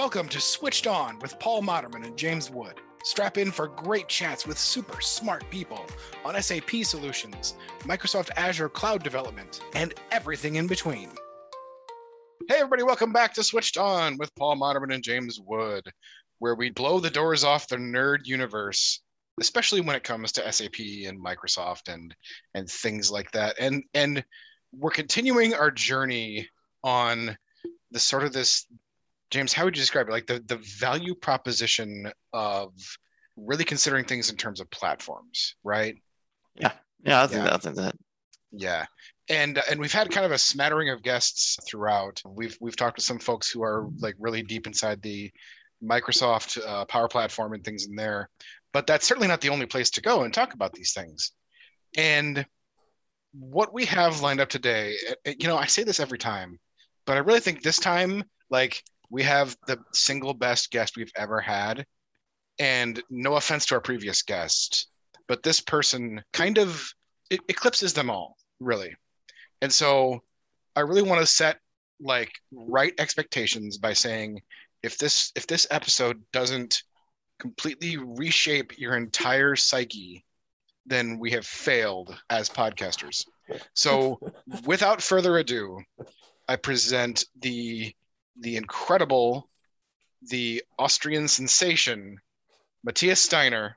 Welcome to Switched On with Paul Modderman and James Wood. Strap in for great chats with super smart people on SAP solutions, Microsoft Azure cloud development, and everything in between. Hey, everybody, welcome back to Switched On with Paul Modderman and James Wood, where we blow the doors off the nerd universe, especially when it comes to SAP and Microsoft and and things like that. And and we're continuing our journey on the sort of this James, how would you describe it? Like the the value proposition of really considering things in terms of platforms, right? Yeah, yeah, I think yeah. that. that. Yeah, and and we've had kind of a smattering of guests throughout. We've we've talked to some folks who are like really deep inside the Microsoft uh, Power Platform and things in there, but that's certainly not the only place to go and talk about these things. And what we have lined up today, eh, eh, you know, I say this every time, but I really think this time, like we have the single best guest we've ever had. And no offense to our previous guest, but this person kind of eclipses them all, really. And so I really want to set like right expectations by saying if this if this episode doesn't completely reshape your entire psyche, then we have failed as podcasters. So without further ado, I present the the incredible, the Austrian sensation, Matthias Steiner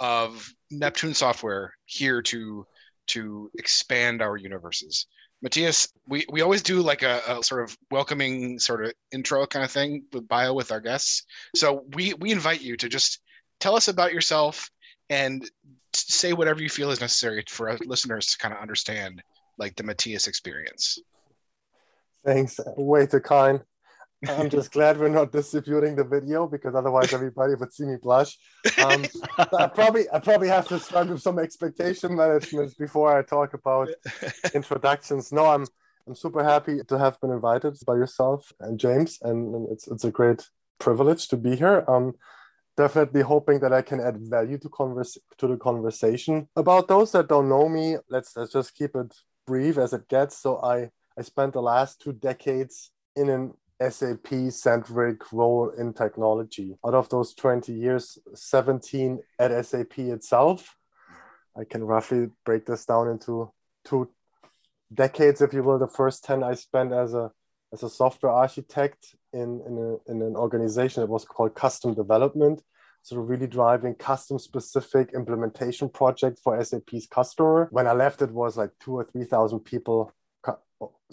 of Neptune Software here to to expand our universes. Matthias, we, we always do like a, a, sort of welcoming sort of intro kind of thing with bio with our guests. So we we invite you to just tell us about yourself and say whatever you feel is necessary for our listeners to kind of understand like the Matthias experience. Thanks. Way too kind. I'm just glad we're not distributing the video because otherwise everybody would see me blush. Um, I probably I probably have to start with some expectation management before I talk about introductions. No, I'm I'm super happy to have been invited by yourself and James, and, it's it's a great privilege to be here. Um, definitely hoping that I can add value to converse to the conversation. About those that don't know me, let's let's just keep it brief as it gets. So I I spent the last two decades in an SAP centric role in technology. Out of those 20 years, 17 at SAP itself. I can roughly break this down into two decades, if you will. The first 10 I spent as a as a software architect in, in, a, in an organization that was called custom development. So really driving custom specific implementation project for SAP's customer. When I left, it was like two or 3,000 people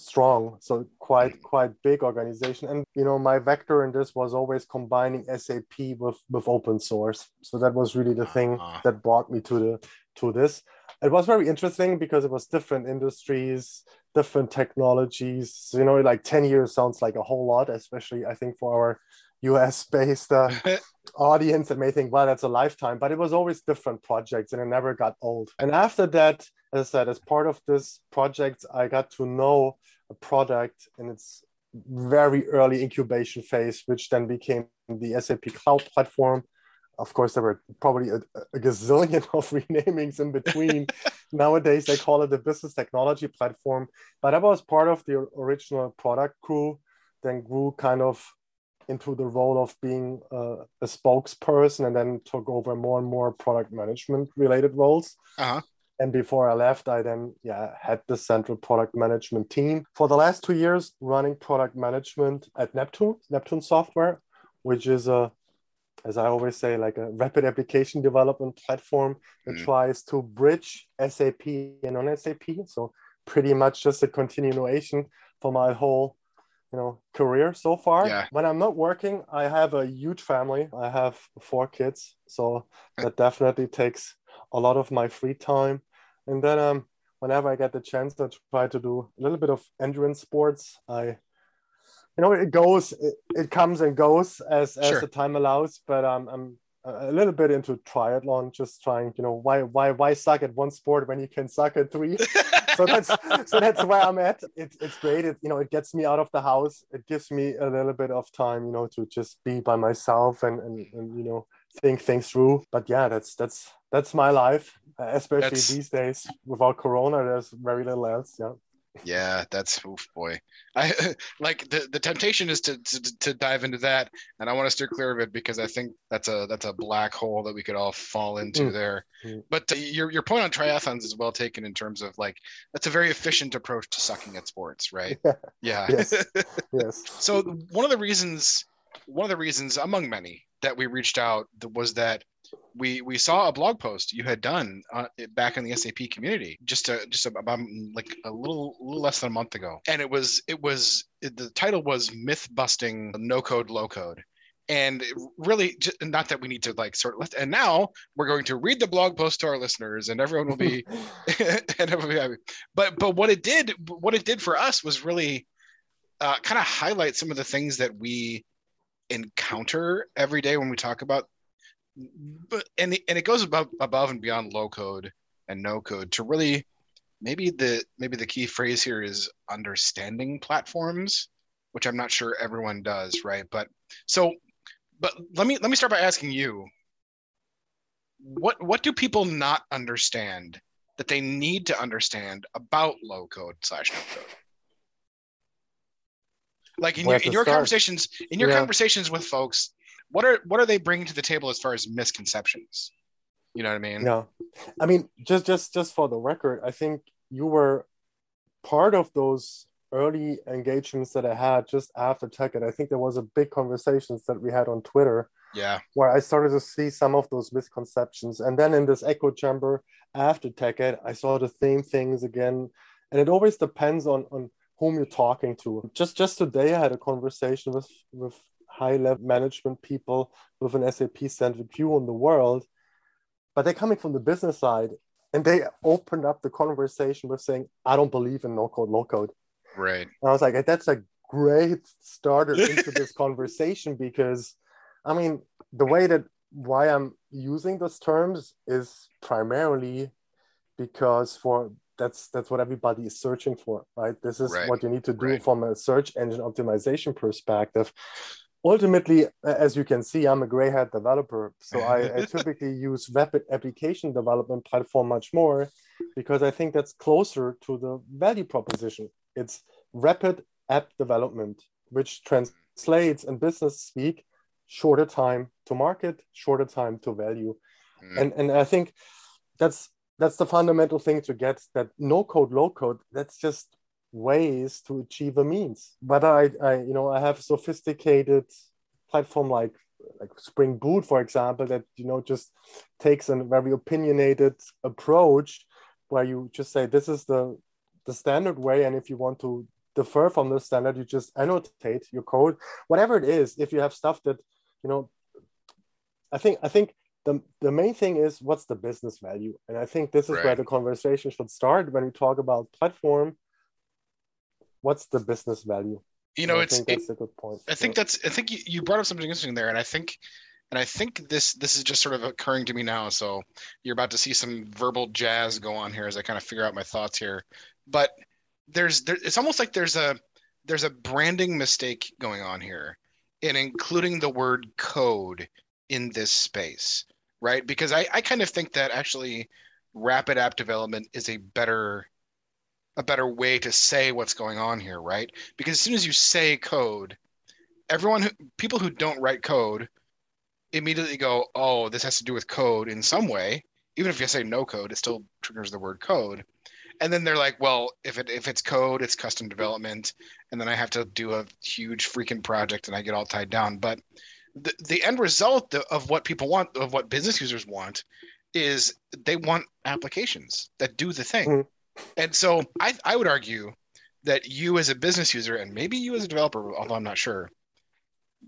strong so quite quite big organization. And you know my vector in this was always combining sap with with open source. So that was really the thing uh-huh. that brought me to the to this. It was very interesting because it was different industries different technologies. You know like 10 years sounds like a whole lot especially i think for our us based uh, audience. That may think well that's a lifetime but it was always different projects and it never got old. And after that as I said, as part of this project, I got to know a product in its very early incubation phase, which then became the SAP Cloud Platform. Of course, there were probably a, a gazillion of renamings in between. Nowadays, they call it the Business Technology Platform. But I was part of the original product crew, then grew kind of into the role of being uh, a spokesperson and then took over more and more product management related roles. Uh-huh and before I left, I then yeah had the central product management team for the last two years, running product management at Neptune, Neptune Software, which is a as I always say, like a rapid application development platform that mm. tries to bridge SAP and non-SAP. So pretty much just a continuation for my whole you know career so far yeah. when i'm not working i have a huge family i have four kids so that definitely takes a lot of my free time and then um, whenever I get the chance, I try to do a little bit of endurance sports. I, you know, it goes, it, it comes and goes as as sure. the time allows. But um, I'm a little bit into triathlon, just trying, you know, why why why suck at one sport when you can suck at three? so that's so that's where I'm at. It, it's great. It, you know, it gets me out of the house. It gives me a little bit of time, you know, to just be by myself and and, and you know think things through. But yeah, that's that's that's my life, especially that's, these days without Corona. There's very little else. Yeah. Yeah, that's oof boy. I like the, the temptation is to, to to dive into that, and I want to steer clear of it because I think that's a that's a black hole that we could all fall into mm. there. Mm. But uh, your your point on triathlons is well taken in terms of like that's a very efficient approach to sucking at sports, right? Yeah. yeah. Yes. yes. So one of the reasons, one of the reasons among many that we reached out was that we we saw a blog post you had done uh, back in the SAP community just a, just about like a little, little less than a month ago, and it was it was it, the title was myth busting no code low code, and really just, not that we need to like sort of and now we're going to read the blog post to our listeners and everyone will be and everyone will be happy. but but what it did what it did for us was really uh, kind of highlight some of the things that we encounter every day when we talk about but and and it goes above above and beyond low code and no code to really maybe the maybe the key phrase here is understanding platforms which i'm not sure everyone does right? But so but let me let me start by asking you what what do people not understand that they need to understand about low code slash no code? Like in your, in your conversations in your yeah. conversations with folks what are what are they bringing to the table as far as misconceptions? You know what I mean? Yeah, I mean, just just just for the record, I think you were part of those early engagements that I had just after Tech TechEd. I think there was a big conversations that we had on Twitter. Yeah. Where I started to see some of those misconceptions. And then in this echo chamber after TechEd, I saw the same things again. And it always depends on on whom you're talking to. Just just today I had a conversation with with high level management people with an SAP centric view on the world, but they're coming from the business side and they opened up the conversation with saying, I don't believe in no code, low code. Right. And I was like, that's a great starter into this conversation because, I mean, the way that why I'm using those terms is primarily because for that's that's what everybody is searching for, right? This is right. what you need to do right. from a search engine optimization perspective ultimately, as you can see, I'm a gray hat developer. So I, I, typically use rapid application development platform much more because I think that's closer to the value proposition. It's rapid app development, which translates in business speak shorter time to market, shorter time to value. Mm. And, and I think that's that's the fundamental thing to get that no code, low code, that's just ways to achieve a means. Whether I, I you know, I have a sophisticated platform like like Spring Boot, for example, that you know just takes a very opinionated approach where you just say this is the the standard way, and if you want to defer from the standard, you just annotate your code, whatever it is. If you have stuff that you know, I think I think the, the main thing is what's the business value and i think this is right. where the conversation should start when we talk about platform what's the business value? You know, it's I think that's a good point. I think that's I think you, you brought up something interesting there, and I think and I think this this is just sort of occurring to me now. So you're about to see some verbal jazz go on here as I kind of figure out my thoughts here. But there's there, it's almost like there's a there's a branding mistake going on here in including the word code in this space, right? Because I, I kind of think that actually rapid app development is a better a better way to say what's going on here, right? Because as soon as you say code, everyone who people who don't write code immediately go, "Oh, this has to do with code in some way." Even if you say no code, it still triggers the word code. And then they're like, "Well, if it if it's code, it's custom development, and then I have to do a huge freaking project, and I get all tied down." But the the end result of what people want, of what business users want, is they want applications that do the thing. Mm-hmm and so I, I would argue that you as a business user and maybe you as a developer, although I'm not sure,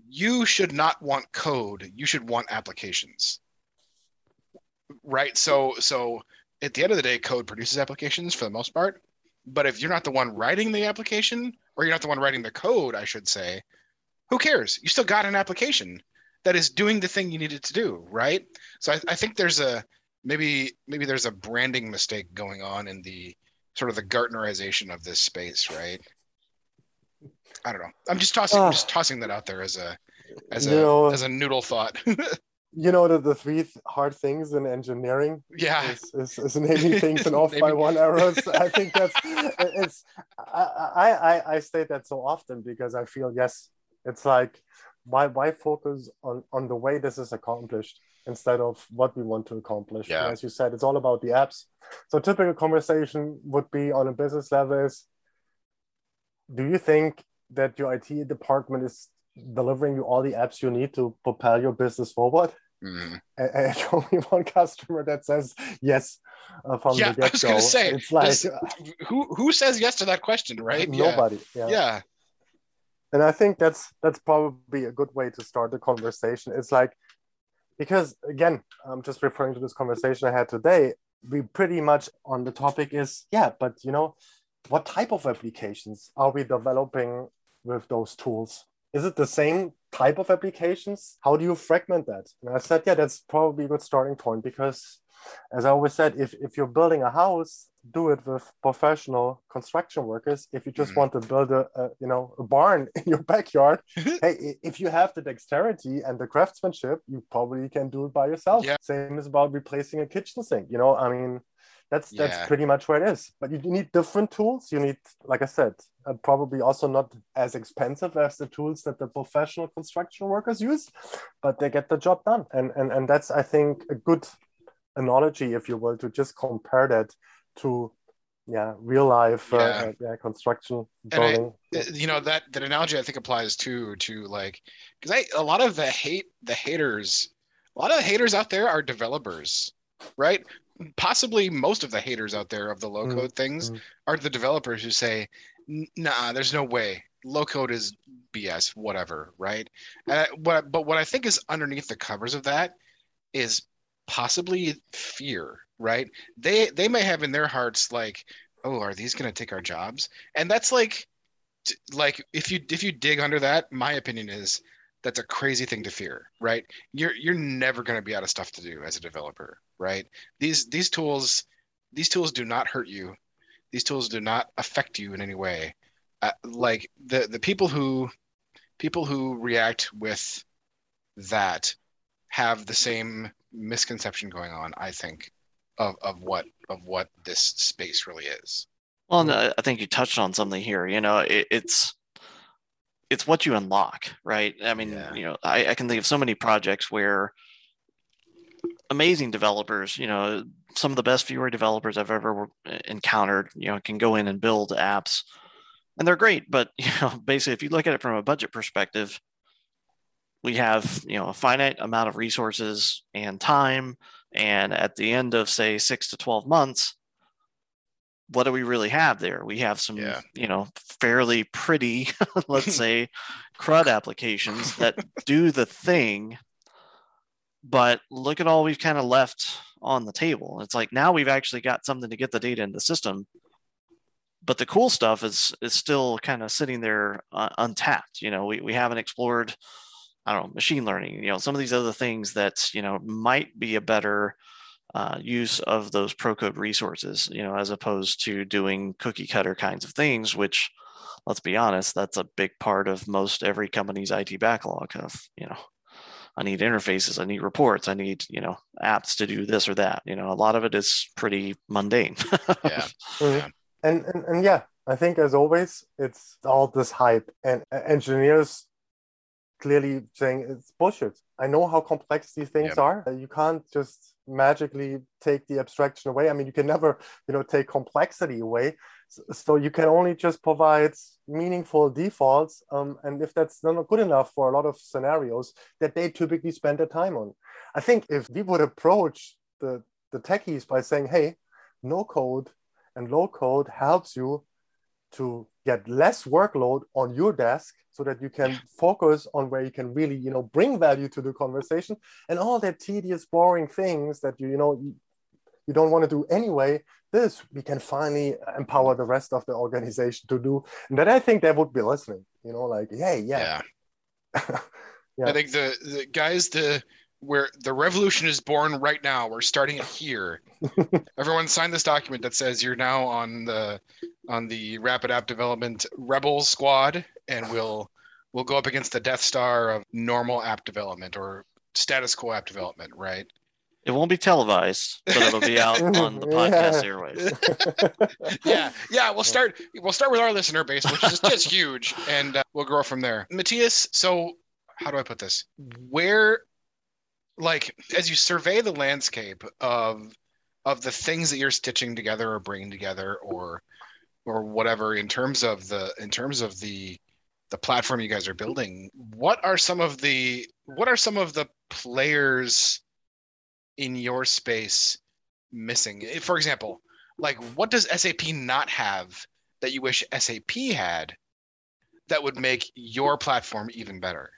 you should not want code. You should want applications. Right. So so at the end of the day, code produces applications for the most part. But if you're not the one writing the application, or you're not the one writing the code, I should say, who cares? You still got an application that is doing the thing you needed to do, right? So I, I think there's a maybe maybe there's a branding mistake going on in the sort of the Gartnerization of this space, right? I don't know. I'm just tossing. I'm just ah. tossing that out there as a as a know, as a noodle thought. you know the, the three hard things in engineering yeah is, is, is naming things and off by one errors i think that's it's I, I i state that so often because i feel yes it's like why why focus on on the way this is accomplished instead of what we want to accomplish yeah. as you said it's all about the apps so typical conversation would be on a business level is do you think that your it department is delivering you all the apps you need to propel your business forward Mm. And, only one customer that says yes uh, from yeah, the get-go. I was going to say, it's like this, who who says yes to that question, right? Nobody. Yeah. yeah. And I think that's that's probably a good way to start the conversation. It's like because again, I'm just referring to this conversation I had today. We pretty much on the topic is yeah, but you know, what type of applications are we developing with those tools? Is it the same type of applications? How do you fragment that? And I said, yeah, that's probably a good starting point because, as I always said, if, if you're building a house, do it with professional construction workers. If you just mm-hmm. want to build a, a, you know a barn in your backyard, hey, if you have the dexterity and the craftsmanship, you probably can do it by yourself. Yeah. Same is about replacing a kitchen sink. You know, I mean, that's yeah. that's pretty much where it is. But you need different tools. You need, like I said, uh, probably also not as expensive as the tools that the professional construction workers use, but they get the job done. And and and that's I think a good analogy, if you will, to just compare that to yeah real life uh, yeah. Uh, yeah construction building. I, uh, you know that that analogy I think applies too to like because I a lot of the hate the haters a lot of the haters out there are developers right possibly most of the haters out there of the low mm, code mm things mm are the developers who say, "Nah, there's no way. Low code is BS. Whatever." Right? Uh, what, but what I think is underneath the covers of that is possibly fear. Right? They they may have in their hearts like, "Oh, are these going to take our jobs?" And that's like, like if you if you dig under that, my opinion is that's a crazy thing to fear, right? You're you're never going to be out of stuff to do as a developer, right? These these tools these tools do not hurt you. These tools do not affect you in any way. Uh, like the the people who people who react with that have the same misconception going on, I think, of of what of what this space really is. Well, uh, I think you touched on something here. You know, it, it's it's what you unlock, right? I mean, yeah. you know, I, I can think of so many projects where amazing developers, you know, some of the best viewer developers I've ever encountered, you know, can go in and build apps and they're great. But, you know, basically, if you look at it from a budget perspective, we have, you know, a finite amount of resources and time. And at the end of, say, six to 12 months, what do we really have there? We have some, yeah. you know, fairly pretty, let's say, CRUD applications that do the thing, but look at all we've kind of left on the table. It's like now we've actually got something to get the data in the system, but the cool stuff is is still kind of sitting there uh, untapped. You know, we we haven't explored, I don't know, machine learning. You know, some of these other things that you know might be a better uh, use of those pro code resources, you know, as opposed to doing cookie cutter kinds of things, which let's be honest, that's a big part of most every company's IT backlog of, you know, I need interfaces, I need reports, I need, you know, apps to do this or that. You know, a lot of it is pretty mundane. yeah. Mm-hmm. And, and and yeah, I think as always, it's all this hype and engineers clearly saying it's bullshit. I know how complex these things are. You can't just magically take the abstraction away. I mean, you can never, you know, take complexity away. So you can only just provide meaningful defaults. Um, and if that's not good enough for a lot of scenarios that they typically spend their time on. I think if we would approach the, the techies by saying, hey, no code and low code helps you to get less workload on your desk so that you can focus on where you can really you know bring value to the conversation and all that tedious boring things that you you know you, don't want to do anyway this we can finally empower the rest of the organization to do. And then i think they would be listening you know like hey yeah. Yeah, yeah. i think the, the guys the where the revolution is born right now. We're starting it here. Everyone sign this document that says you're now on the on the rapid app development rebel squad, and we'll we'll go up against the Death Star of normal app development or status quo app development, right? It won't be televised, but it'll be out on the podcast airways. yeah, yeah. We'll start. We'll start with our listener base, which is just huge, and uh, we'll grow from there. Matthias, so how do I put this? Where, like, as you survey the landscape of of the things that you're stitching together or bringing together, or or whatever, in terms of the in terms of the the platform you guys are building, what are some of the what are some of the players in your space missing? Eh, for example, like what does SAP not have that you wish SAP had that would make your platform even better?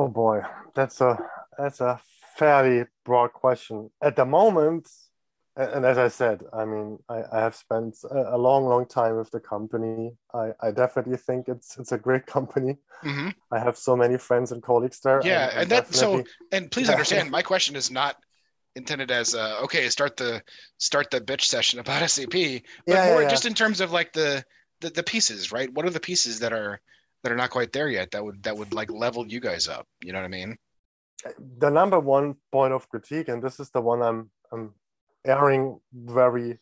Oh boy, that's a that's a fairly broad question. At the moment, and as I said, I mean, I, I have spent a, a, long, long time with the company. I, I definitely think it's it's a great company. Mm-hmm. I have so many friends and colleagues there. Yeah, and, and, that so and please understand, my question is not intended as uh, okay, start the start the bitch session about SAP, but yeah, more yeah, just in terms of like the, the the pieces, right? What are the pieces that are that are not quite there yet that would that would like level you guys up? You know what I mean? The number one point of critique, and this is the one I'm I'm airing very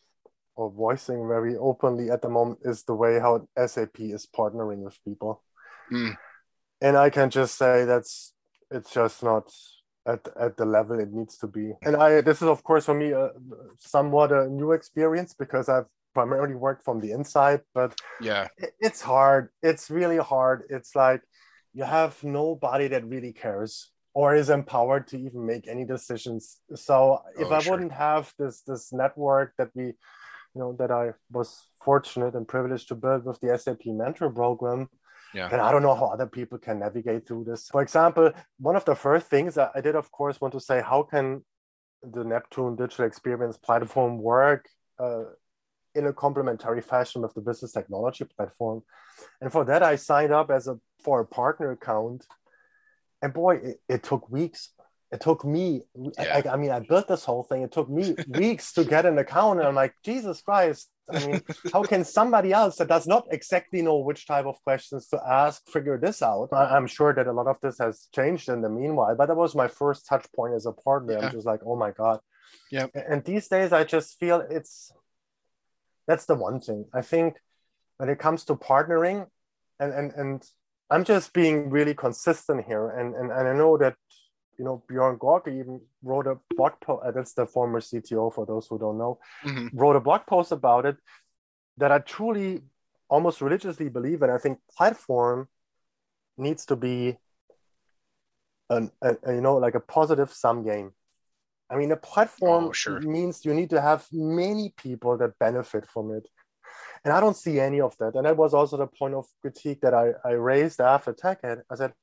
or voicing very openly at the moment is the way how SAP is partnering with people. Mm. And I can just say that's it's just not at, at the level it needs to be. And I this is of course for me a, somewhat a new experience because I've primarily work from the inside, but yeah, it's hard. It's really hard. It's like you have nobody that really cares or is empowered to even make any decisions. So if oh, I sure. wouldn't have this this network that we, you know, that I was fortunate and privileged to build with the SAP Mentor program, yeah. then I don't know how other people can navigate through this. For example, one of the first things I did, of course, want to say, how can the Neptune digital experience platform work uh, in a complementary fashion with the business technology platform? And for that, I signed up as a for a partner account and boy, it, it took weeks. It took me, yeah. I, I, mean, I built this whole thing. It took me weeks to get an account. And I'm like, Jesus Christ. I mean, how can somebody else that does not exactly know which type of questions to ask figure this out? I, am sure that a lot of this has changed in the meanwhile, but that was my first touch point as a partner. Yeah. I'm just like, oh my God. Yeah. And these days, I just feel it's that's the one thing. I think when it comes to partnering, and and and I'm just being really consistent here, and and, and I know that you know Bjorn Goerke even wrote a blog post. Uh, that's the former CTO for those who don't know. Mm-hmm. Wrote a blog post about it that I truly, almost religiously believe and I think platform needs to be an, a, a, you know like a positive sum game. I mean, a platform oh, sure. means you need to have many people that benefit from it. And I don't see any of that. And that was also the point of critique that I, I raised after TechEd. I said,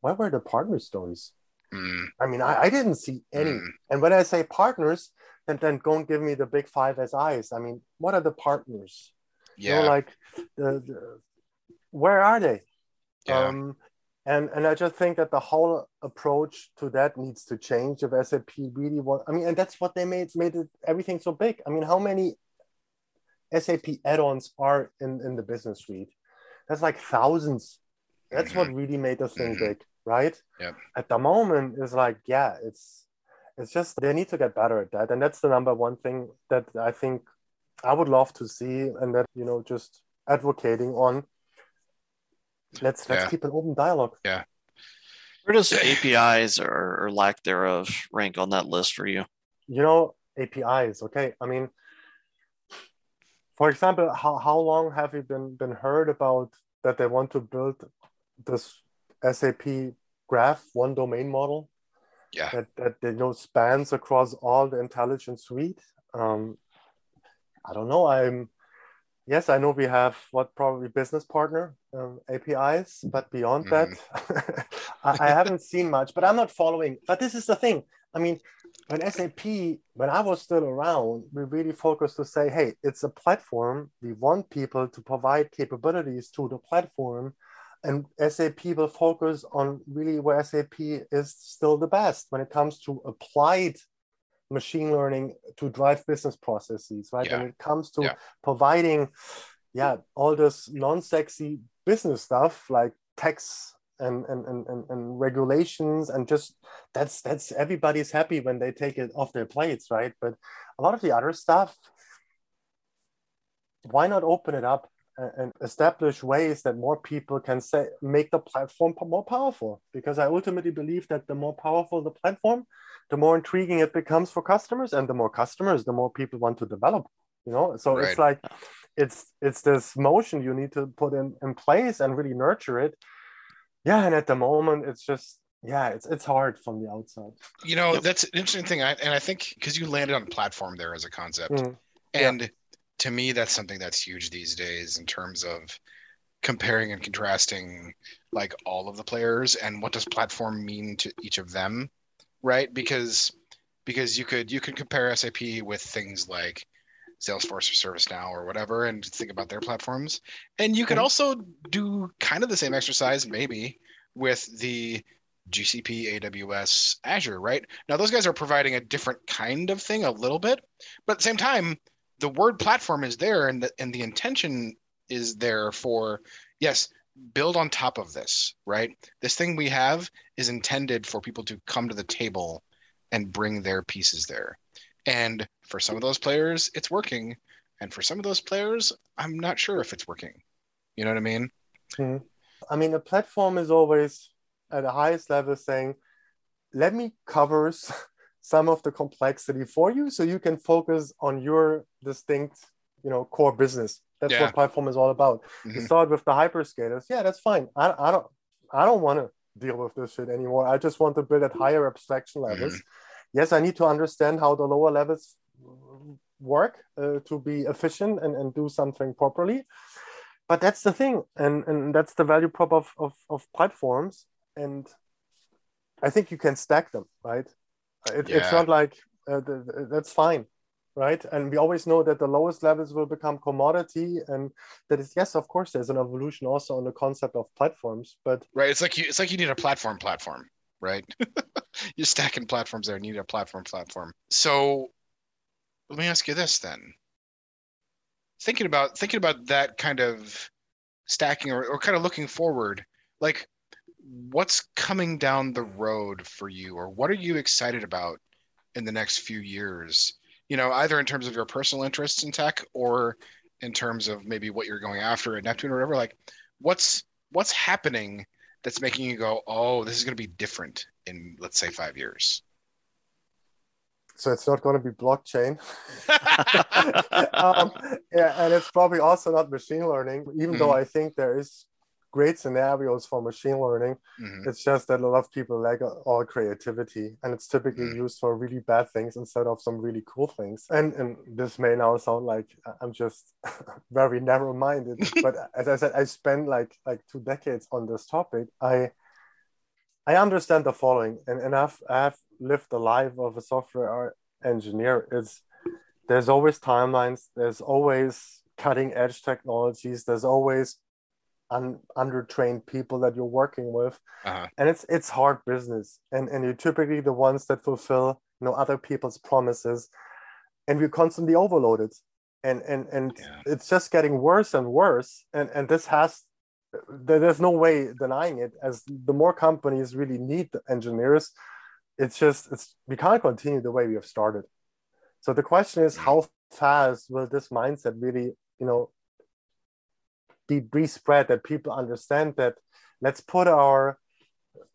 where were the partner stories? Mm. I mean, I, I, didn't see any. Mm. And when I say partners, then, then don't give me the big five SIs. I mean, what are the partners? Yeah. You know, like, the, the, where are they? Yeah. Um, and, and I just think that the whole approach to that needs to change if SAP really want. I mean, and that's what they made made it everything so big. I mean, how many SAP add-ons are in, in the business suite. That's like thousands. That's mm-hmm. what really made the thing mm-hmm. big, right? Yeah. At the moment, it's like, yeah, it's it's just they need to get better at that. And that's the number one thing that I think I would love to see and that, you know, just advocating on. Let's let's yeah. keep an open dialogue. Yeah. Where does APIs or, or lack thereof rank on that list for you? You know, APIs, okay. I mean, for example, how, how long have you been, been heard about that they want to build this SAP graph one domain model? Yeah. That, that you know spans across all the intelligence suite. Um, I don't know. I'm yes, I know we have what probably business partner um, APIs, but beyond mm. that, I, I haven't seen much. But I'm not following. But this is the thing. I mean, when SAP, when I was still around, we really focused to say, hey, it's a platform. We want people to provide capabilities to the platform. And SAP will focus on really where SAP is still the best when it comes to applied machine learning to drive business processes, right? Yeah. When it comes to yeah. providing, yeah, all this non-sexy business stuff like tax and, and, and, and, and regulations and just that's that's everybody's happy when they take it off their plates right but a lot of the other stuff why not open it up and establish ways that more people can say make the platform more powerful because i ultimately believe that the more powerful the platform the more intriguing it becomes for customers and the more customers the more people want to develop you know? So right. it's like it's it's this motion you need to put in in place and really nurture it. Yeah and at the moment it's just yeah it's it's hard from the outside. You know yep. that's an interesting thing I, and i think because you landed on platform there as a concept. Mm. and yeah to me that's something that's huge these days in terms of comparing and contrasting like all of the players and what does platform mean to each of them right because because you could you could compare sap with things like salesforce or servicenow or whatever and think about their platforms and you could mm-hmm. also do kind of the same exercise maybe with the GCP, AWS, Azure, right? Now, those guys are providing a different kind of thing a little bit, but at the same time, the word platform is there and the, and the intention is there for yes build on top of this right? This thing we have is intended for people to come to the table and bring their pieces there. And for some of those players it's working. And for some of those players i'm not sure if it's working. You know what i mean? Mm-hmm. i mean a platform is always at the highest level saying let me cover some of the complexity for you so you can focus on your distinct you know core business that's yeah. what platform is all about mm-hmm. you start with the hyperscalers yeah that's fine i, I don't i don't want to deal with this shit anymore i just want to build at higher abstraction levels mm-hmm. yes i need to understand how the lower levels work uh, to be efficient and, and do something properly but that's the thing and, and that's the value prop of, of, of platforms and i think you can stack them right it, yeah. It's not like uh, the, the, that's fine, right? And we always know that the lowest levels will become commodity, and that is yes, of course, there's an evolution also on the concept of platforms. But right, it's like you, it's like you need a platform, platform, right? You're stacking platforms there, you need a platform, platform. So let me ask you this then. Thinking about thinking about that kind of stacking or, or kind of looking forward, like what's coming down the road for you or what are you excited about in the next few years you know either in terms of your personal interests in tech or in terms of maybe what you're going after at neptune or whatever like what's what's happening that's making you go oh this is going to be different in let's say five years so it's not going to be blockchain um, yeah and it's probably also not machine learning even mm-hmm. though i think there is great scenarios for machine learning. Mm-hmm. It's just that a lot of people lack all creativity, and it's typically mm-hmm. used for really bad things instead of some really cool things. And and this may now sound like I'm just very narrow-minded, but as I said, I spent like like two decades on this topic. I I understand the following, and, and I've I've lived the life of a software engineer. It's there's always timelines. There's always cutting edge technologies. There's always un, undertrained people that you're working with. Uh-huh. and it's it's hard business. And and you're typically the ones that fulfill you know other people's promises. And we're constantly overloaded. And and and yeah. it's just getting worse and worse. And and this has there's no way denying it. As the more companies really need engineers it's just it's we can't continue the way we have started. So the question is how fast will this mindset really you know be, be spread that people understand that let's put our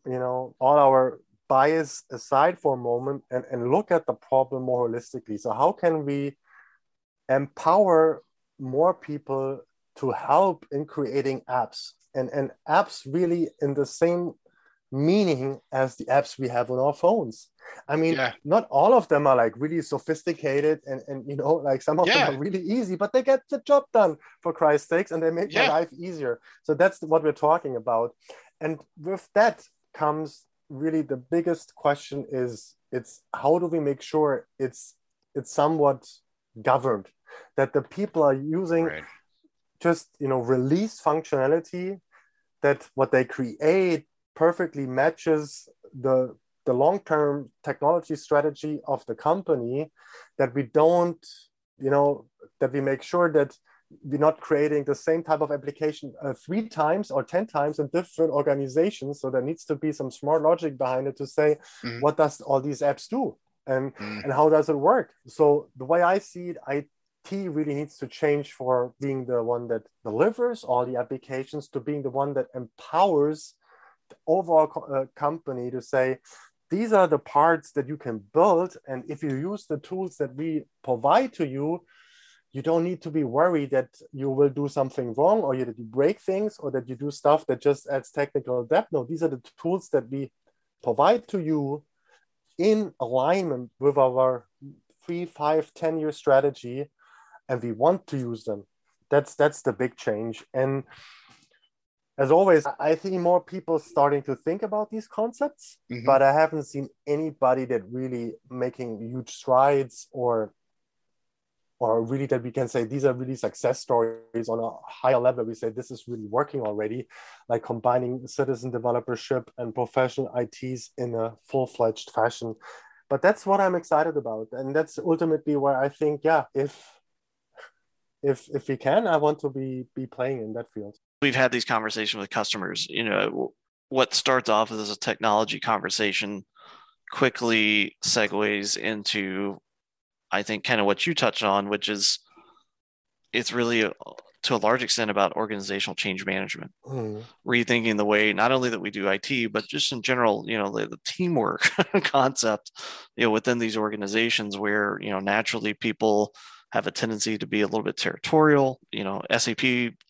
you know all our bias aside for a moment and, and look at the problem more holistically. So how can we empower more people to help in creating apps? And, and apps really in the same meaning as the apps we have on our phones. I mean, yeah. not all of them are like really sophisticated and, and you know, like some of yeah. them are really easy, but they get the job done for Christ's sakes and they make yeah. my life easier. So that's what we're talking about. And with that comes really the biggest question is it's how do we make sure it's it's somewhat governed that the people are using right. just you know release functionality that what they create perfectly matches the the long-term technology strategy of the company that we don't you know that we make sure that we're not creating the same type of application uh, three times or 10 times in different organizations. So there needs to be some smart logic behind it to say, mm-hmm. what does all these apps do? And, mm-hmm. and how does it work? So the way I see it, IT really needs to change for being the one that delivers all the applications to being the one that empowers overall co- uh, company to say, these are the parts that you can build. And if you use the tools that we provide to you, you don't need to be worried that you will do something wrong or that you break things or that you do stuff that just adds technical debt. No, these are the tools that we provide to you in alignment with our three, five ten year strategy, and we want to use them. That's that's the big change. And as always, I think more people starting to think about these concepts, mm-hmm. but I haven't seen anybody that really making huge strides or or really that we can say these are really success stories on a higher level. We say this is really working already, like combining citizen developership and professional ITs in a full-fledged fashion. But that's what I'm excited about, and that's ultimately where I think, yeah, if if if we can, I want to be be playing in that field. We've had these conversations with customers. You know, what starts off as a technology conversation quickly segues into I think kind of what you touched on, which is it's really uh, to a large extent about organizational change management, mm. rethinking the way not only that we do IT, but just in general, you know, the, the teamwork concept, you know, within these organizations where you know naturally people have a tendency to be a little bit territorial. You know, SAP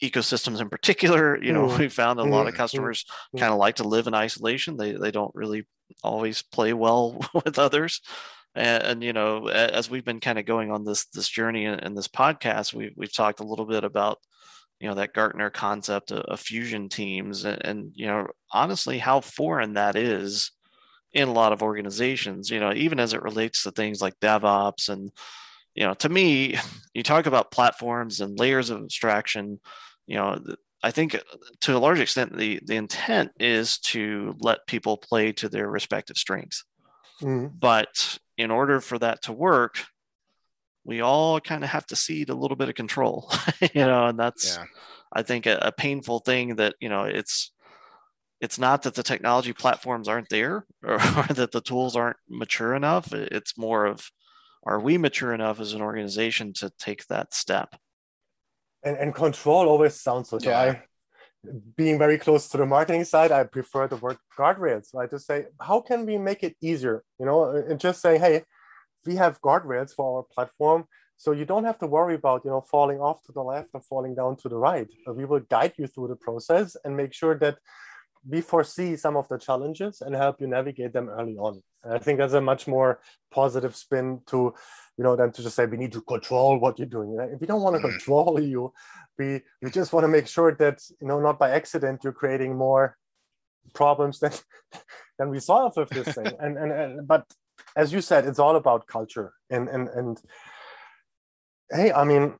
ecosystems in particular, you know, mm. we found a lot of mm. customers mm. kind of like to live in isolation. They they don't really always play well with others and, and, you know as we've been kind of going on this this journey in, in, this podcast we, we've talked a little bit about you know that gartner concept of, of fusion teams and, and, you know honestly how foreign that is in a lot of organizations you know even as it relates to things like devops and you know to me you talk about platforms and layers of abstraction you know I think to a large extent the the intent is to let people play to their respective strengths. Mm. But in order for that to work, we all kind of have to cede a little bit of control, you know, and that's, yeah. I think, a, a, painful thing that, you know, it's, it's not that the technology platforms aren't there or, or that the tools aren't mature enough. It's more of, are we mature enough as an organization to take that step? And, and control always sounds so. Yeah. I, being very close to the marketing side, I prefer the word guardrails, right? To say, how can we make it easier? You know, and just say, hey, we have guardrails for our platform. So you don't have to worry about, you know, falling off to the left or falling down to the right. We will guide you through the process and make sure that we foresee some of the challenges and help you navigate them early on. And I think that's a much more positive spin to, you know, than to just say we need to control what you're doing. If we don't want to mm. control you, we we just want to make sure that you know not by accident you're creating more problems than than we solve with this thing. and, and and but as you said, it's all about culture and and and hey, I mean,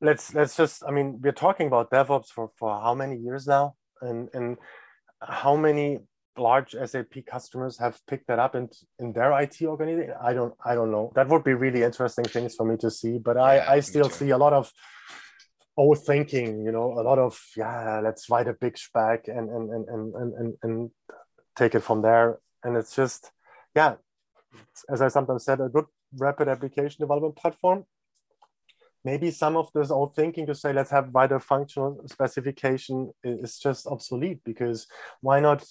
let's let's just I mean we're talking about DevOps for for how many years now, and and how many large SAP customers have picked that up in, in their IT organization? I don't I don't know. That would be really interesting things for me to see. But yeah, I, I still see a lot of old thinking, you know, a lot of yeah, let's write a big spec and and and and and, and, and take it from there. And it's just yeah, as I sometimes said, a good rapid application development platform. Maybe some of this old thinking to say let's have write a functional specification is just obsolete because why not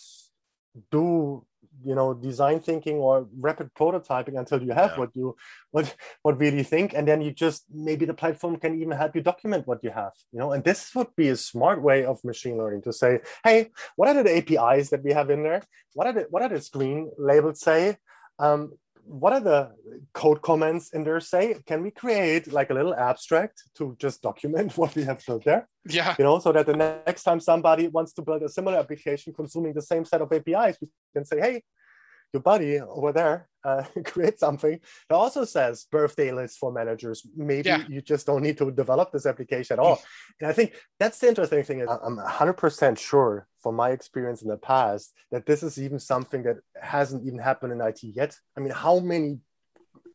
do you know design thinking or rapid prototyping until you have yeah. what you what what really think and then you just maybe the platform can even help you document what you have you know? And this would be a smart way of machine learning to say hey what are the apis that we have in there? What are the what are the screen labels say? Um, what are the code comments in there say? Can we create like a little abstract to just document what we have built there? Yeah. You know, so that the next time somebody wants to build a similar application consuming the same set of APIs, we can say, hey, your buddy over there uh, create something that also says birthday list for managers. Maybe yeah. you just don't need to develop this application at all. and I think that's the interesting thing. Is I'm 100% sure from my experience in the past that this is even something that hasn't even happened in IT yet. I mean, how many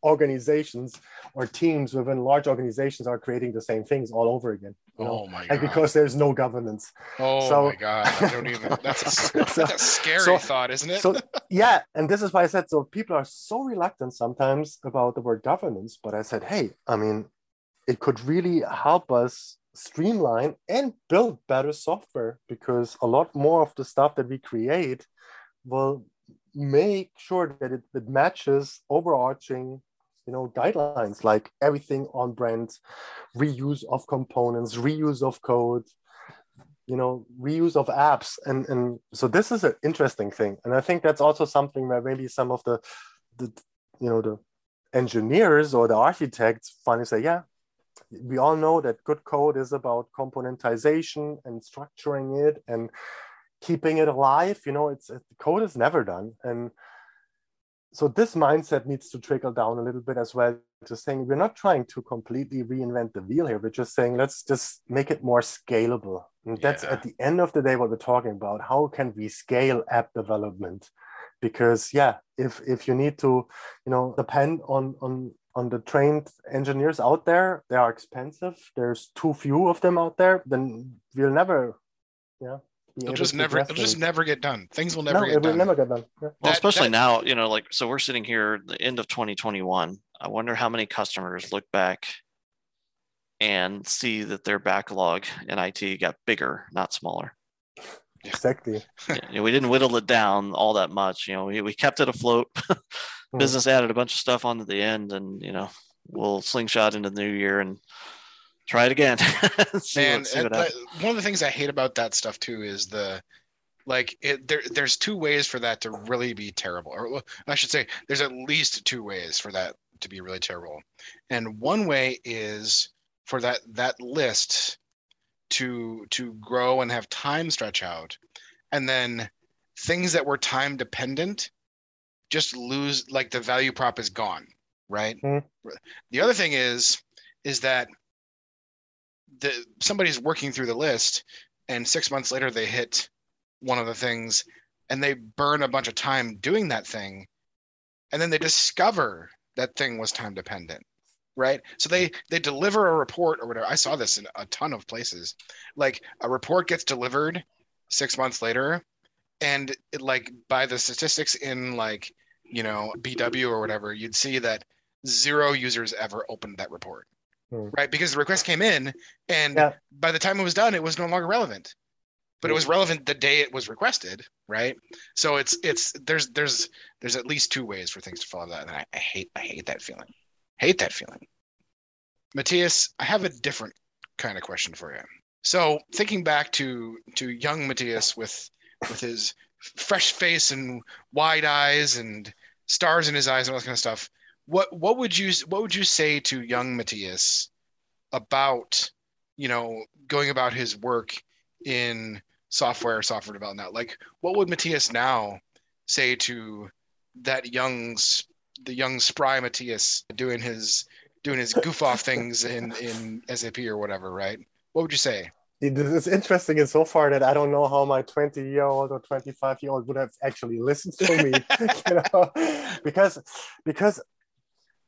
organizations or teams within large organizations are creating the same things all over again. You know? Oh my god! And because there's no governance. Oh so, my god! I don't even. That's a, so, that's a scary so, thought, isn't it? so yeah, and this is why I said so. People are so reluctant sometimes about the word governance, but I said, hey, I mean, it could really help us streamline and build better software because a lot more of the stuff that we create will make sure that it, it matches overarching you know guidelines like everything on brand reuse of components reuse of code you know reuse of apps. And and so this is an interesting thing. And i think that's also something where maybe some of the the you know the engineers or the architects finally say yeah we all know that good code is about componentization and structuring it and keeping it alive you know it's it, code is never done. And so this mindset needs to trickle down a little bit as well to saying we're not trying to completely reinvent the wheel here. We're just saying let's just make it more scalable. And that's yeah. at the end of the day what we're talking about. How can we scale app development? Because yeah if if you need to you know depend on on on the trained engineers out there they are expensive. There's too few of them out there then we'll never yeah it'll just never it'll just never get done. Things will never no, get it done. will never get done. Yeah. well especially that, now you know like so we're sitting here the end of 2021 i wonder how many customers look back and see that their backlog in it got bigger not smaller. Exactly. Yeah, we didn't whittle it down all that much you know we, we kept it afloat. Hmm. business added a bunch of stuff onto the end, and you know we'll slingshot into the new year and try it again. Man, what, one of the things I hate about that stuff too is the like it, there there's two ways for that to really be terrible or i should say there's at least two ways for that to be really terrible and one way is for that that list to to grow and have time stretch out and then things that were time dependent just lose like the value prop is gone, right? Mm-hmm. The other thing is is that the somebody's working through the list and 6 months later they hit one of the things and they burn a bunch of time doing that thing. And then they discover that thing was time dependent right? So they they deliver a report or whatever. I saw this in a ton of places. Like a report gets delivered six months later and it, like by the statistics in like you know bw or whatever you'd see that zero users ever opened that report hmm. right? Because the request came in and yeah. by the time it was done it was no longer relevant. But it was relevant the day it was requested right? So it's it's there's there's there's at least two ways for things to follow that. And I, I hate i hate that feeling. Hate that feeling. Matthias i have a different kind of question for you. So thinking back to to young matthias with with his fresh face and wide eyes and stars in his eyes and all that kind of stuff. What what would you what would you say to young Matthias about you know going about his work in software software development? Like what would Matthias now say to that young's the young spry Matthias doing his doing his goof off things in in SAP or whatever, right? What would you say? it's interesting in so far that I don't know how my 20 year old or 25 year old would have actually listened to me, you know, because because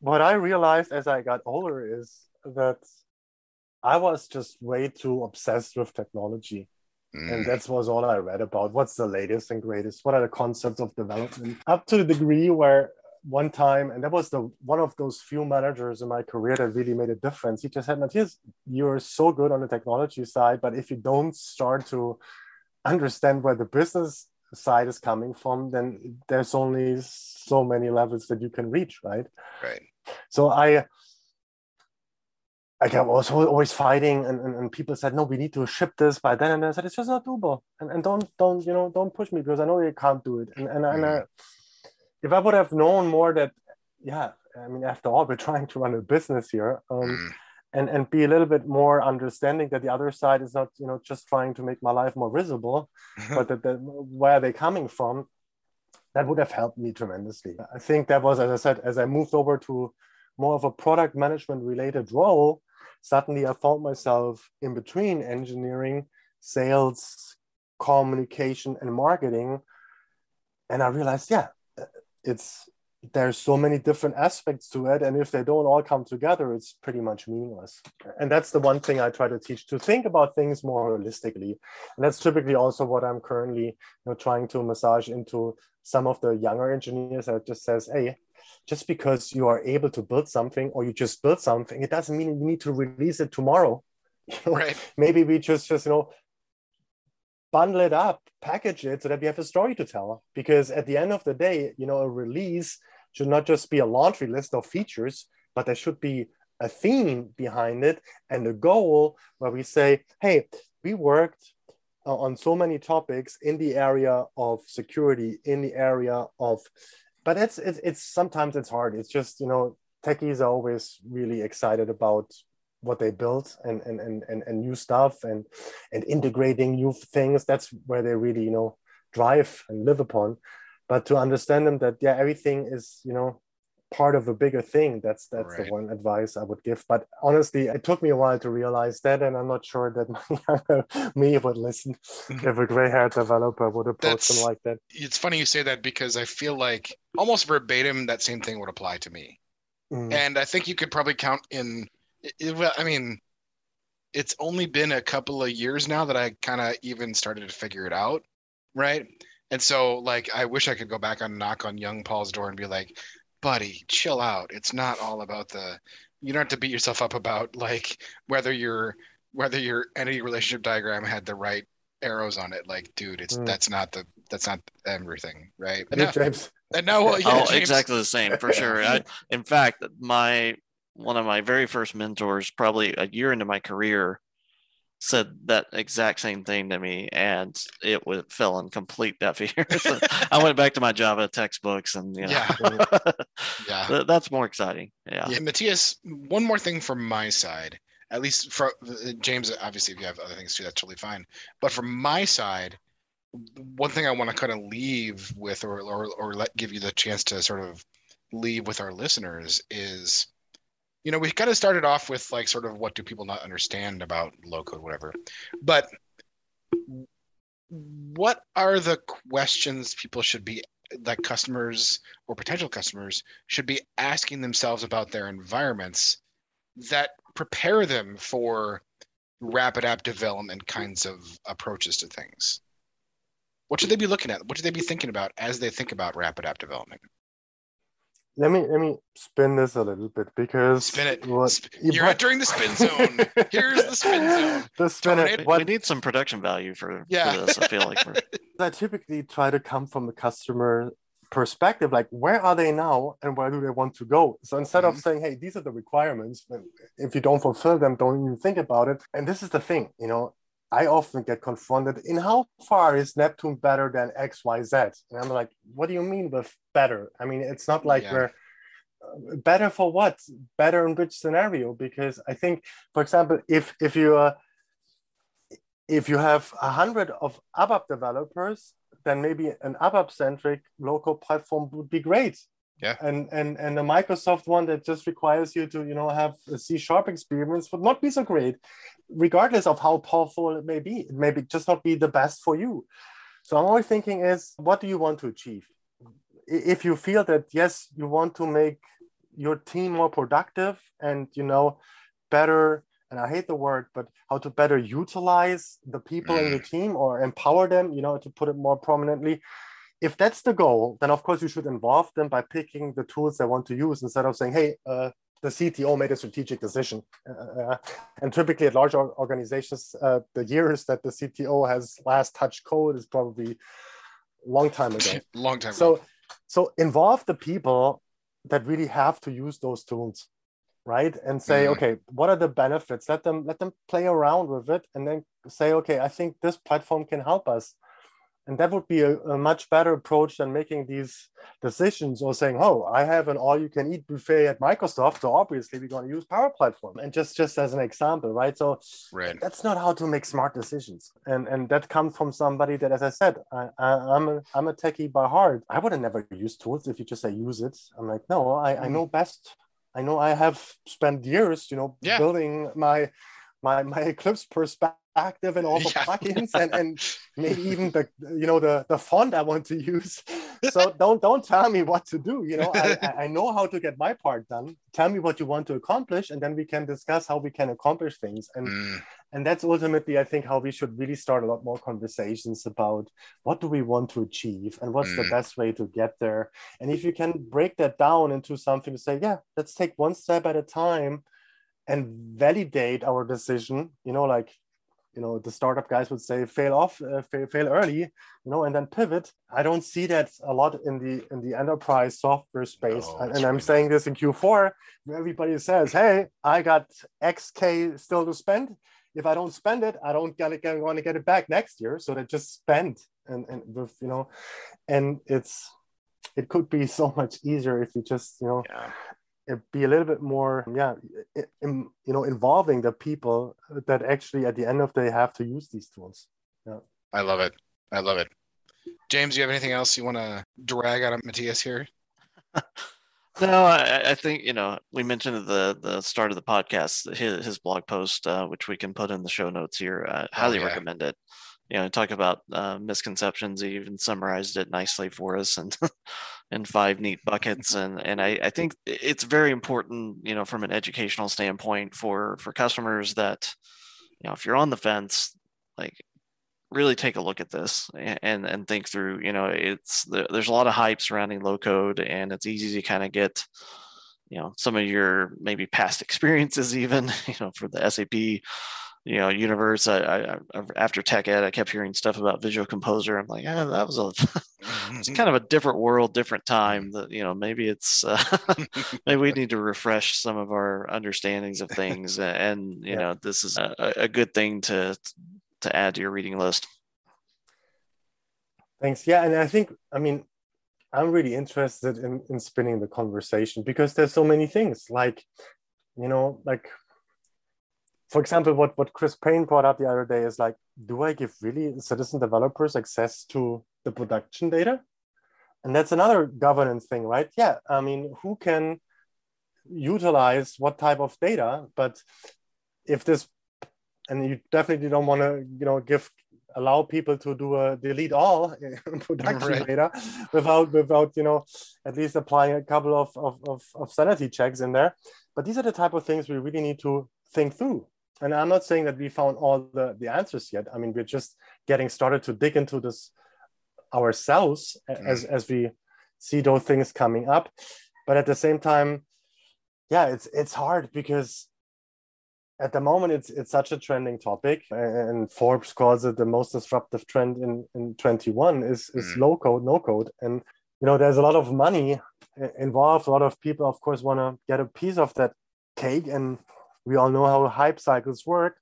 what I realized as I got older is that I was just way too obsessed with technology. Mm. And that was all I read about. What's the latest and greatest? What are the concepts of development? Up to the degree where one time, and that was the one of those few managers in my career that really made a difference. He just said, Matthias, you're so good on the technology side, but if you don't start to understand where the business side is coming from, then there's only so many levels that you can reach, right? Right. So I like I was always fighting and, and, and, people said, no, we need to ship this by then. And I said, it's just not doable. And, and don't, don't, you know, don't push me because I know you can't do it. And, and, mm. and I, if I would have known more that, yeah, I mean, after all, we're trying to run a business here, um, mm. And and be a little bit more understanding that the other side is not, you know, just trying to make my life more visible, but that, that where are they coming from? That would have helped me tremendously. I think that was, as I said, as I moved over to more of a product management related role, suddenly I found myself in between engineering, sales, communication, and marketing. And I realized, yeah, it's there's so many different aspects to it and if they don't all come together it's pretty much meaningless. And that's the one thing i try to teach to think about things more holistically. And that's typically also what i'm currently you know trying to massage into some of the younger engineers that just says hey just because you are able to build something or you just build something it doesn't mean you need to release it tomorrow. Right. Maybe we just just you know bundle it up, package it so that we have a story to tell. Because at the end of the day, you know, a release should not just be a laundry list of features, but there should be a theme behind it and a goal where we say, hey, we worked uh, on so many topics in the area of security, in the area of, but it's, it's, it's sometimes it's hard. It's just, you know, techies are always really excited about what they built and, and and and and new stuff and and integrating new things that's where they really you know drive and live upon but to understand them that yeah everything is you know part of a bigger thing that's that's right. the one advice i would give but honestly it took me a while to realize that and i'm not sure that me would listen mm-hmm. if a gray haired developer would approach that's, them like that it's funny you say that because i feel like almost verbatim that same thing would apply to me mm. and i think you could probably count in it, well, I mean, it's only been a couple of years now that I kind of even started to figure it out, right? And so, like, I wish I could go back and knock on young Paul's door and be like, "Buddy, chill out. It's not all about the. You don't have to beat yourself up about like whether your whether your entity relationship diagram had the right arrows on it. Like, dude, it's mm. that's not the that's not everything, right? And now, James. And now, well, yeah, oh, James. exactly the same for sure. I, in fact, my one of my very first mentors, probably a year into my career, said that exact same thing to me, and it was, fell in complete deaf ears. I went back to my Java textbooks, and you know, yeah, yeah, that's more exciting. Yeah. yeah, Matthias. One more thing from my side, at least for James. Obviously, if you have other things too, that's totally fine. But from my side, one thing I want to kind of leave with, or or or let give you the chance to sort of leave with our listeners is you know, we kind of started off with like sort of what do people not understand about low code, whatever. But what are the questions people should be like customers or potential customers should be asking themselves about their environments that prepare them for rapid app development kinds of approaches to things? What should they be looking at? What should they be thinking about as they think about rapid app development? Let me let me spin this a little bit because spin it. What, You're but, entering the spin zone. Here's the spin zone. The spin it. What, we need some production value for, yeah. for this. I feel like we're... I typically try to come from the customer perspective, like where are they now and where do they want to go? So instead mm-hmm. of saying, hey, these are the requirements, if you don't fulfill them, don't even think about it. And this is the thing, you know, I often get confronted in how far is Neptune better than XYZ? And I'm like, what do you mean with better? I mean, it's not like yeah. we're uh, better for what? Better in which scenario? Because I think, for example, if if you uh, if you have a hundred of ABAP developers, then maybe an ABAP centric low code platform would be great. Yeah. And and and a Microsoft one that just requires you to you know have a C sharp experience would not be so great regardless of how powerful it may be. It may be just not be the best for you. So I'm always thinking is what do you want to achieve? If you feel that yes, you want to make your team more productive and you know better and I hate the word, but how to better utilize the people in the mm. team or empower them, you know, to put it more prominently. If that's the goal, then of course you should involve them by picking the tools they want to use instead of saying, hey, uh, the CTO made a strategic decision. Uh, uh, and typically at large organizations, uh, the years that the CTO has last touched code is probably a long time ago. long time so, ago. So involve the people that really have to use those tools, right? And say, mm-hmm. okay, what are the benefits? Let them let them play around with it, and then say, okay, I think this platform can help us and that would be a, a, much better approach than making these decisions or saying, "Oh, I have an all-you-can-eat buffet at Microsoft, so obviously we're going to use Power Platform." And just just as an example, right? So right. that's not how to make smart decisions, and and that comes from somebody that, as I said, I, I, am a I'm a techie by heart. I would have never used tools if you just say use it. I'm like, no, I, mm. I know best. I know I have spent years, you know, yeah. building my my my Eclipse perspective active in all the yeah. plugins and, and maybe even the you know the the font I want to use. so don't don't tell me what to do. You know, I, I know how to get my part done. Tell me what you want to accomplish, and then we can discuss how we can accomplish things. And mm. and that's ultimately, I think, how we should really start a lot more conversations about what do we want to achieve and what's mm. the best way to get there. And if you can break that down into something to say, yeah, let's take one step at a time and validate our decision. You know, like you know the startup guys would say fail off uh, fail, fail early you know and then pivot. I don't see that a lot in the in the enterprise software space. No, and, and i'm saying this in q4 where everybody says hey i got xk still to spend. If i don't spend it i don't get it want to get it back next year. So they just spend and and with you know and it's it could be so much easier if you just you know yeah be a little bit more yeah in, you know involving the people that actually at the end of the day have to use these tools. Yeah. I love it. I love it. James do you have anything else you want to drag out of matthias here? No I, I, think you know we mentioned at the the start of the podcast his, his blog post uh, which we can put in the show notes here. Uh, highly oh, yeah. recommend it you know talk about uh, misconceptions he even summarized it nicely for us and in five neat buckets and and I, I think it's very important you know from an educational standpoint for for customers that you know if you're on the fence like really take a look at this and and think through you know it's there's a lot of hype surrounding low code and it's easy to kind of get you know some of your maybe past experiences even you know for the sap you know universe I, I, after TechEd i kept hearing stuff about visual composer. I'm like yeah that was a it's kind of a different world different time that you know maybe it's uh, maybe we need to refresh some of our understandings of things. And you yeah. know this is a, a good thing to to add to your reading list. Thanks. Yeah and i think i mean i'm really interested in in spinning the conversation because there's so many things like you know like for example, what, what Chris Payne brought up the other day is like, do I give really citizen developers access to the production data? And that's another governance thing, right? Yeah, I mean, who can utilize what type of data? But if this, and you definitely don't want to, you know, give allow people to do a delete all production right. data without without you know at least applying a couple of, of, of, of sanity checks in there but these are the type of things we really need to think through and i'm not saying that we found all the, the answers yet. I mean we're just getting started to dig into this ourselves mm. as as we see those things coming up. But at the same time yeah it's it's hard because at the moment it's it's such a trending topic. And forbes calls it the most disruptive trend in in 21 is is mm. low code no code. And you know there's a lot of money involved. A lot of people of course want to get a piece of that cake and we all know how hype cycles work.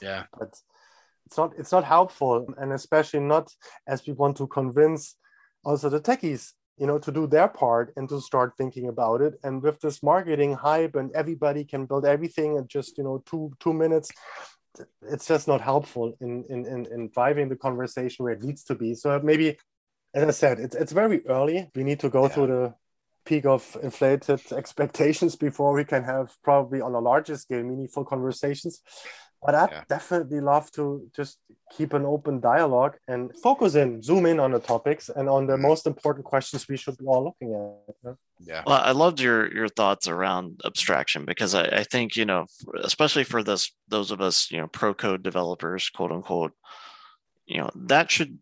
Yeah. But it's not it's not helpful and especially not as we want to convince also the techies you know to do their part and to start thinking about it. And with this marketing hype and everybody can build everything in just you know two two minutes it's just not helpful in in in, in driving the conversation where it needs to be. So maybe as i said it's, it's very early. We need to go yeah. through the peak of inflated expectations before we can have probably on a larger scale meaningful conversations. But i'd yeah. definitely love to just keep an open dialogue and focus in zoom in on the topics and on the most important questions we should be all looking at. Yeah. Well i loved your your thoughts around abstraction because i, I think you know especially for this those of us you know pro code developers quote unquote you know that should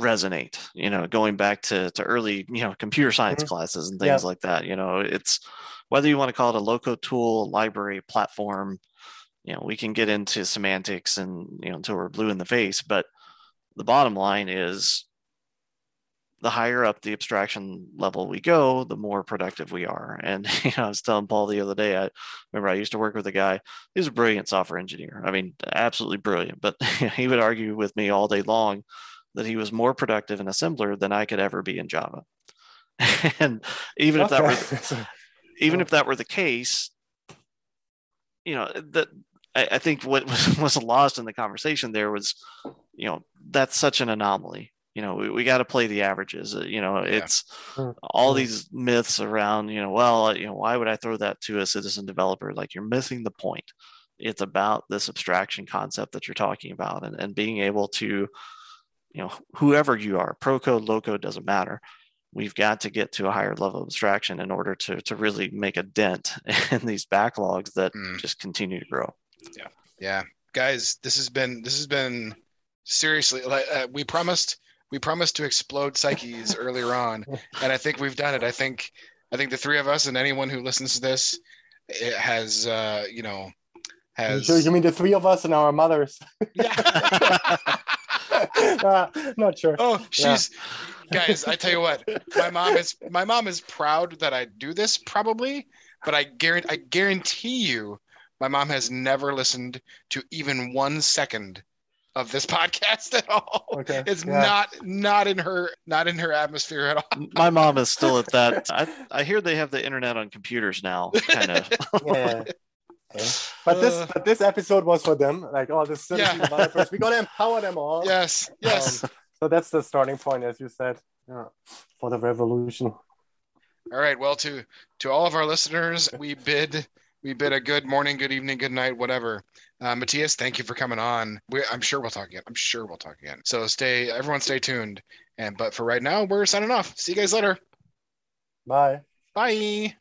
resonate you know going back to, to early you know computer science mm-hmm. classes and things yeah. like that you know it's whether you want to call it a low code tool library platform you know we can get into semantics and you know until we're blue in the face but the bottom line is the higher up the abstraction level we go, the more productive we are. And you know, I was telling Paul the other day, I remember I used to work with a guy, he's a brilliant software engineer. I mean, absolutely brilliant, but he would argue with me all day long that he was more productive in assembler than I could ever be in Java. and even if that were even if that were the case, you know, that I, I think what was, was lost in the conversation there was, you know, that's such an anomaly. You know, we, we got to play the averages. Uh, you know, it's all these myths around, you know, well, you know, why would I throw that to a citizen developer? Like you're missing the point. It's about this abstraction concept that you're talking about and, and being able to you know, whoever you are, pro code, low code, doesn't matter. we've got to get to a higher level of abstraction in order to to really make a dent in these backlogs that mm. just continue to grow. Yeah, yeah, guys, this has been this has been seriously like uh, we promised we promised to explode psyches earlier on, and I think we've done it. I think I think the three of us and anyone who listens to this it has uh, you know has. So you mean the three of us and our mothers? Yeah. uh, not sure. Oh, she's yeah. guys. I tell you what, my mom is my mom is proud that I do this probably, but I guarantee I guarantee you, my mom has never listened to even one second of this podcast at all. Okay. It's yeah. not not in her not in her atmosphere at all. My mom is still at that. I I hear they have the internet on computers now, kind of. yeah. Okay. But this uh, but this episode was for them. Like, oh, this yeah. developers, we gotta empower them all. Yes, yes. Um, so that's the starting point, as you said, yeah, for the revolution. All right. Well, to to all of our listeners, we bid we bid a good morning, good evening, good night, whatever. Uh, Matthias, thank you for coming on. We, I'm sure we'll talk again. I'm sure we'll talk again. So stay, everyone, stay tuned. And but for right now, we're signing off. See you guys later. Bye. Bye.